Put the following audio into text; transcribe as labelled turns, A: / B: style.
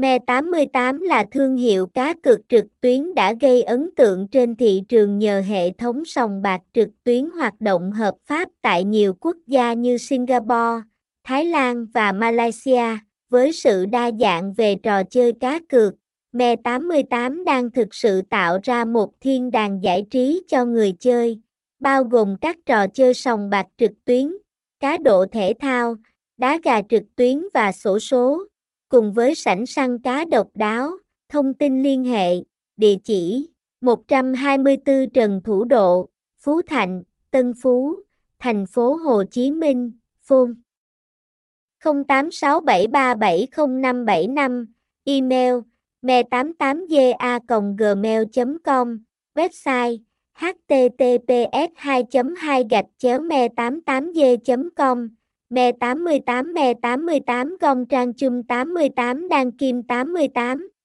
A: Me88 là thương hiệu cá cược trực tuyến đã gây ấn tượng trên thị trường nhờ hệ thống sòng bạc trực tuyến hoạt động hợp pháp tại nhiều quốc gia như Singapore, Thái Lan và Malaysia. Với sự đa dạng về trò chơi cá cược, Me88 đang thực sự tạo ra một thiên đàng giải trí cho người chơi, bao gồm các trò chơi sòng bạc trực tuyến, cá độ thể thao, đá gà trực tuyến và sổ số cùng với sảnh săn cá độc đáo, thông tin liên hệ, địa chỉ 124 Trần Thủ Độ, Phú Thạnh, Tân Phú, thành phố Hồ Chí Minh, phone 0867370575, email me88ga.gmail.com, website https 2 2 gạch chéo me 88 g com. Me 88 Me 88 Gong Trang Chung 88 Đan Kim 88